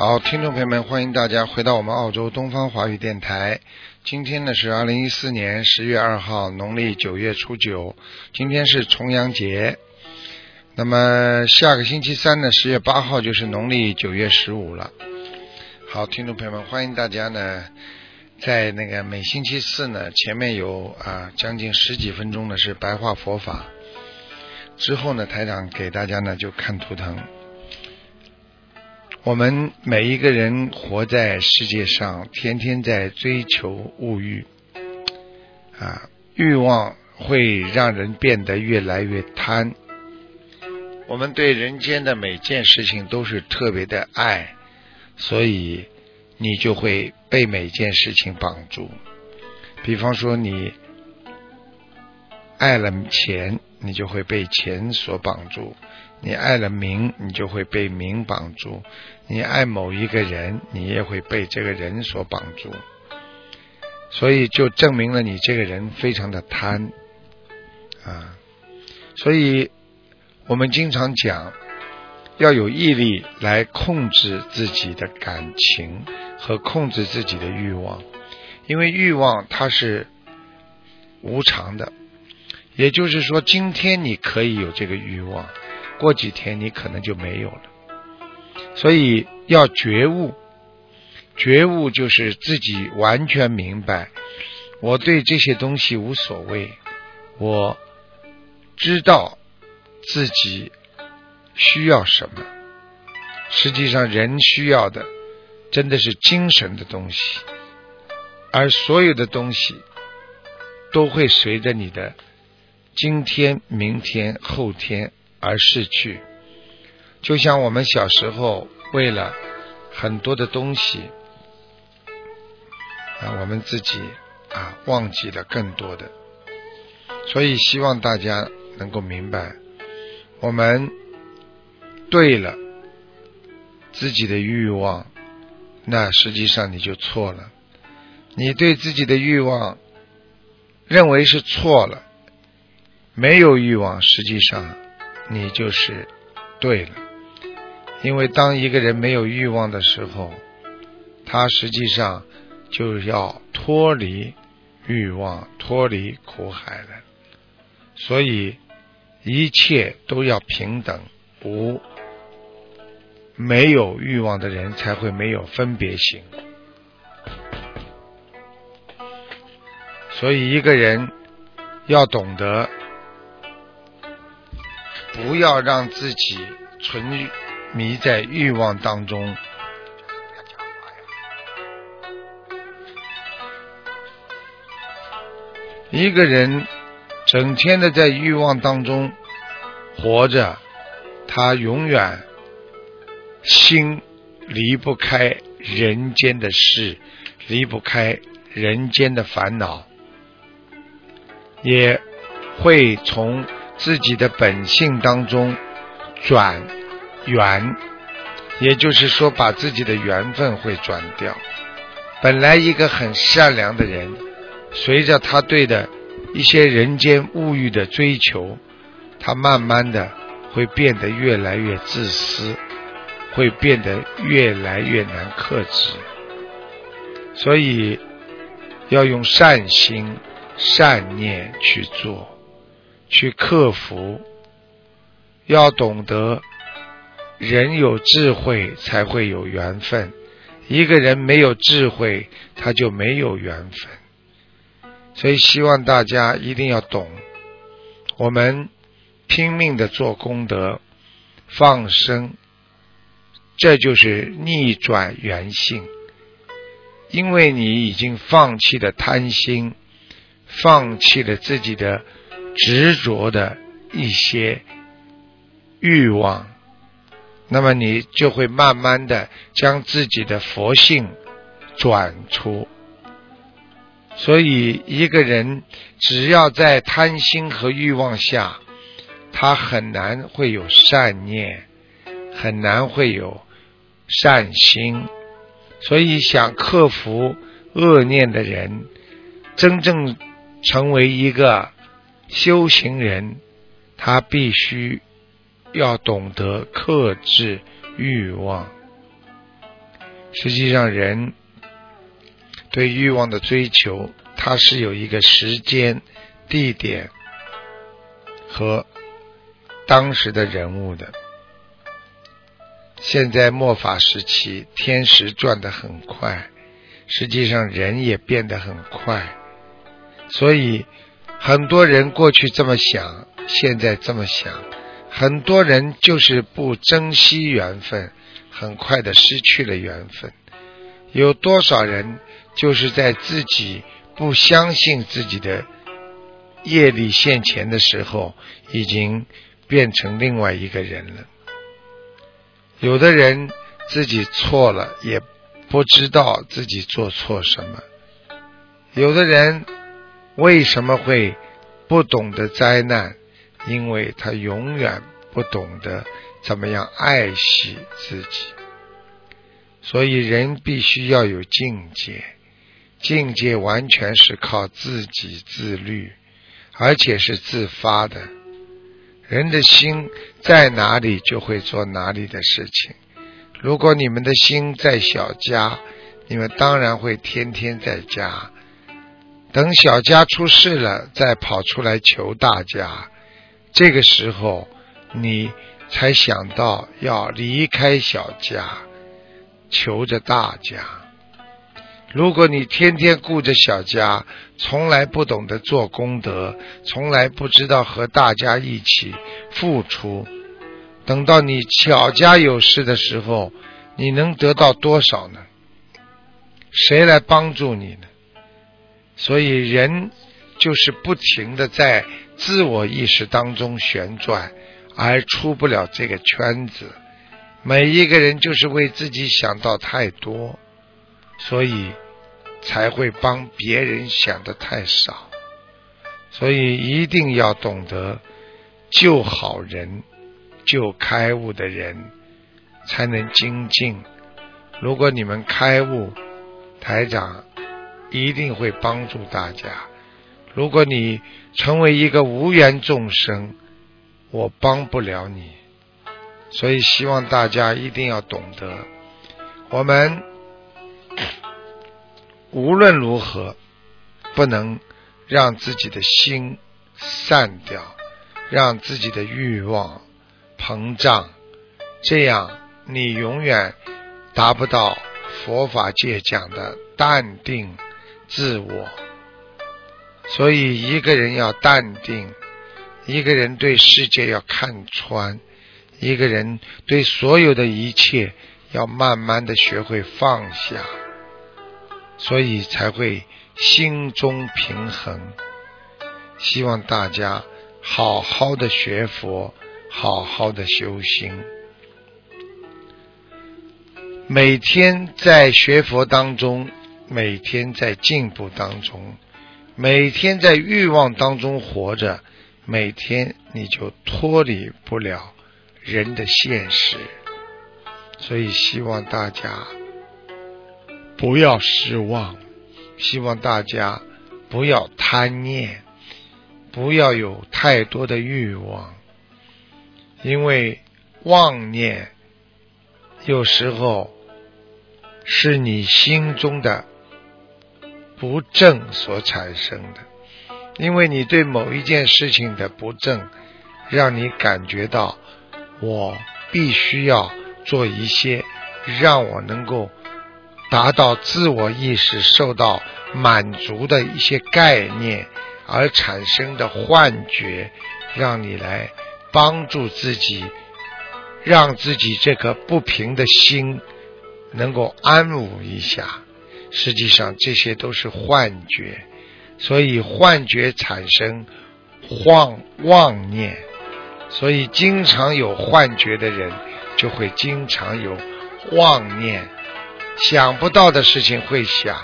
好，听众朋友们，欢迎大家回到我们澳洲东方华语电台。今天呢是二零一四年十月二号，农历九月初九，今天是重阳节。那么下个星期三呢，十月八号就是农历九月十五了。好，听众朋友们，欢迎大家呢，在那个每星期四呢，前面有啊将近十几分钟的是白话佛法，之后呢，台长给大家呢就看图腾。我们每一个人活在世界上，天天在追求物欲，啊，欲望会让人变得越来越贪。我们对人间的每件事情都是特别的爱，所以你就会被每件事情绑住。比方说，你爱了钱，你就会被钱所绑住。你爱了名，你就会被名绑住；你爱某一个人，你也会被这个人所绑住。所以就证明了你这个人非常的贪啊！所以我们经常讲，要有毅力来控制自己的感情和控制自己的欲望，因为欲望它是无常的。也就是说，今天你可以有这个欲望。过几天你可能就没有了，所以要觉悟，觉悟就是自己完全明白，我对这些东西无所谓，我知道自己需要什么。实际上，人需要的真的是精神的东西，而所有的东西都会随着你的今天、明天、后天。而逝去，就像我们小时候为了很多的东西啊，我们自己啊忘记了更多的，所以希望大家能够明白，我们对了自己的欲望，那实际上你就错了。你对自己的欲望认为是错了，没有欲望，实际上。你就是对了，因为当一个人没有欲望的时候，他实际上就要脱离欲望，脱离苦海了。所以一切都要平等，无没有欲望的人才会没有分别心。所以一个人要懂得。不要让自己沉迷在欲望当中。一个人整天的在欲望当中活着，他永远心离不开人间的事，离不开人间的烦恼，也会从。自己的本性当中转缘，也就是说，把自己的缘分会转掉。本来一个很善良的人，随着他对的一些人间物欲的追求，他慢慢的会变得越来越自私，会变得越来越难克制。所以要用善心、善念去做。去克服，要懂得，人有智慧才会有缘分。一个人没有智慧，他就没有缘分。所以希望大家一定要懂，我们拼命的做功德、放生，这就是逆转缘性。因为你已经放弃了贪心，放弃了自己的。执着的一些欲望，那么你就会慢慢的将自己的佛性转出。所以，一个人只要在贪心和欲望下，他很难会有善念，很难会有善心。所以，想克服恶念的人，真正成为一个修行人，他必须要懂得克制欲望。实际上，人。对欲望的追求，它是有一个时间、地点和当时的人物的。现在末法时期，天时转得很快，实际上人也变得很快，所以很多人过去这么想，现在这么想，很多人就是不珍惜缘分，很快的失去了缘分。有多少人？就是在自己不相信自己的业力现前的时候，已经变成另外一个人了。有的人自己错了，也不知道自己做错什么。有的人为什么会不懂得灾难？因为他永远不懂得怎么样爱惜自己。所以人必须要有境界。境界完全是靠自己自律，而且是自发的。人的心在哪里，就会做哪里的事情。如果你们的心在小家，你们当然会天天在家。等小家出事了，再跑出来求大家。这个时候，你才想到要离开小家，求着大家。如果你天天顾着小家，从来不懂得做功德，从来不知道和大家一起付出，等到你小家有事的时候，你能得到多少呢？谁来帮助你呢？所以人就是不停的在自我意识当中旋转，而出不了这个圈子。每一个人就是为自己想到太多。所以才会帮别人想的太少，所以一定要懂得救好人、救开悟的人，才能精进。如果你们开悟，台长一定会帮助大家。如果你成为一个无缘众生，我帮不了你。所以希望大家一定要懂得，我们。无论如何，不能让自己的心散掉，让自己的欲望膨胀，这样你永远达不到佛法界讲的淡定自我。所以，一个人要淡定，一个人对世界要看穿，一个人对所有的一切要慢慢的学会放下。所以才会心中平衡。希望大家好好的学佛，好好的修心。每天在学佛当中，每天在进步当中，每天在欲望当中活着，每天你就脱离不了人的现实。所以希望大家。不要失望，希望大家不要贪念，不要有太多的欲望，因为妄念有时候是你心中的不正所产生的，因为你对某一件事情的不正，让你感觉到我必须要做一些让我能够。达到自我意识受到满足的一些概念而产生的幻觉，让你来帮助自己，让自己这颗不平的心能够安抚一下。实际上这些都是幻觉，所以幻觉产生妄妄念，所以经常有幻觉的人就会经常有妄念，想不到的事情会想，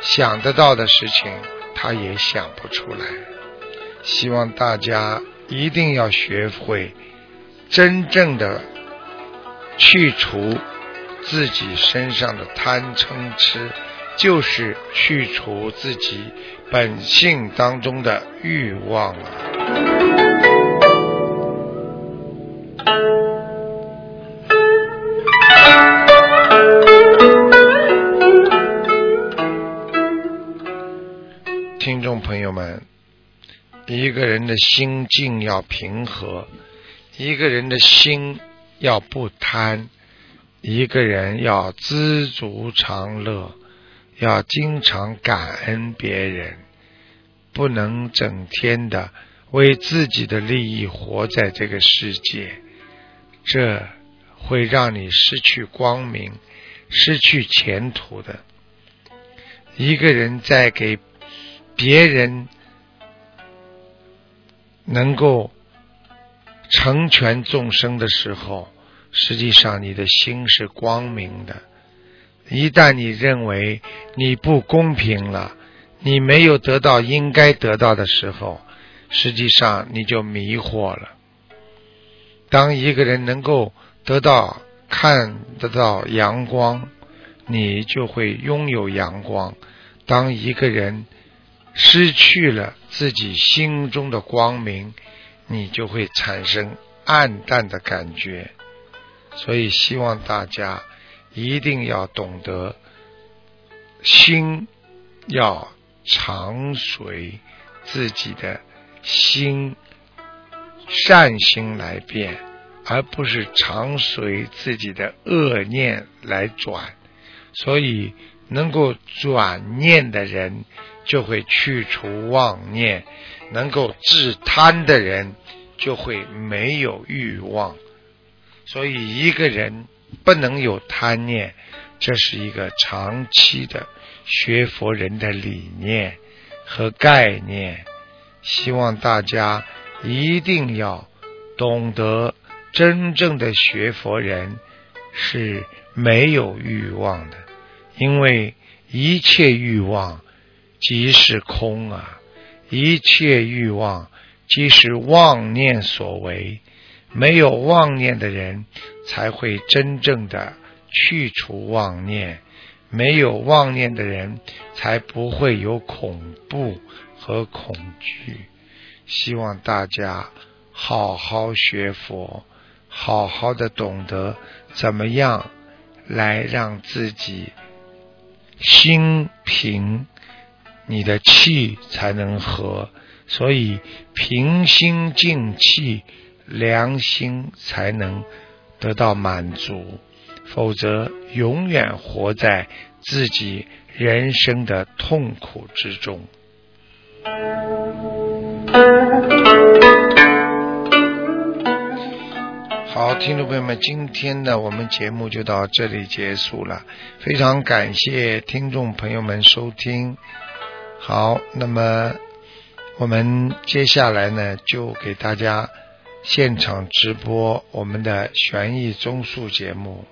想得到的事情他也想不出来。希望大家一定要学会真正的去除自己身上的贪嗔痴，就是去除自己本性当中的欲望啊。听众朋友们，一个人的心境要平和，一个人的心要不贪，一个人要知足常乐，要经常感恩别人，不能整天的为自己的利益活在这个世界，这会让你失去光明，失去前途的。一个人在给别人能够成全众生的时候，实际上你的心是光明的。一旦你认为你不公平了，你没有得到应该得到的时候，实际上你就迷惑了。当一个人能够得到看得到阳光，你就会拥有阳光。当一个人失去了自己心中的光明，你就会产生暗淡的感觉。所以希望大家一定要懂得，心要常随自己的心善心来变，而不是常随自己的恶念来转。所以。能够转念的人，就会去除妄念；能够治贪的人，就会没有欲望。所以，一个人不能有贪念，这是一个长期的学佛人的理念和概念。希望大家一定要懂得，真正的学佛人是没有欲望的。因为一切欲望即是空啊，一切欲望即是妄念所为。没有妄念的人，才会真正的去除妄念；没有妄念的人，才不会有恐怖和恐惧。希望大家好好学佛，好好的懂得怎么样来让自己。心平，你的气才能和，所以平心静气，良心才能得到满足，否则永远活在自己人生的痛苦之中。好，听众朋友们，今天的我们节目就到这里结束了，非常感谢听众朋友们收听。好，那么我们接下来呢，就给大家现场直播我们的悬疑综述节目。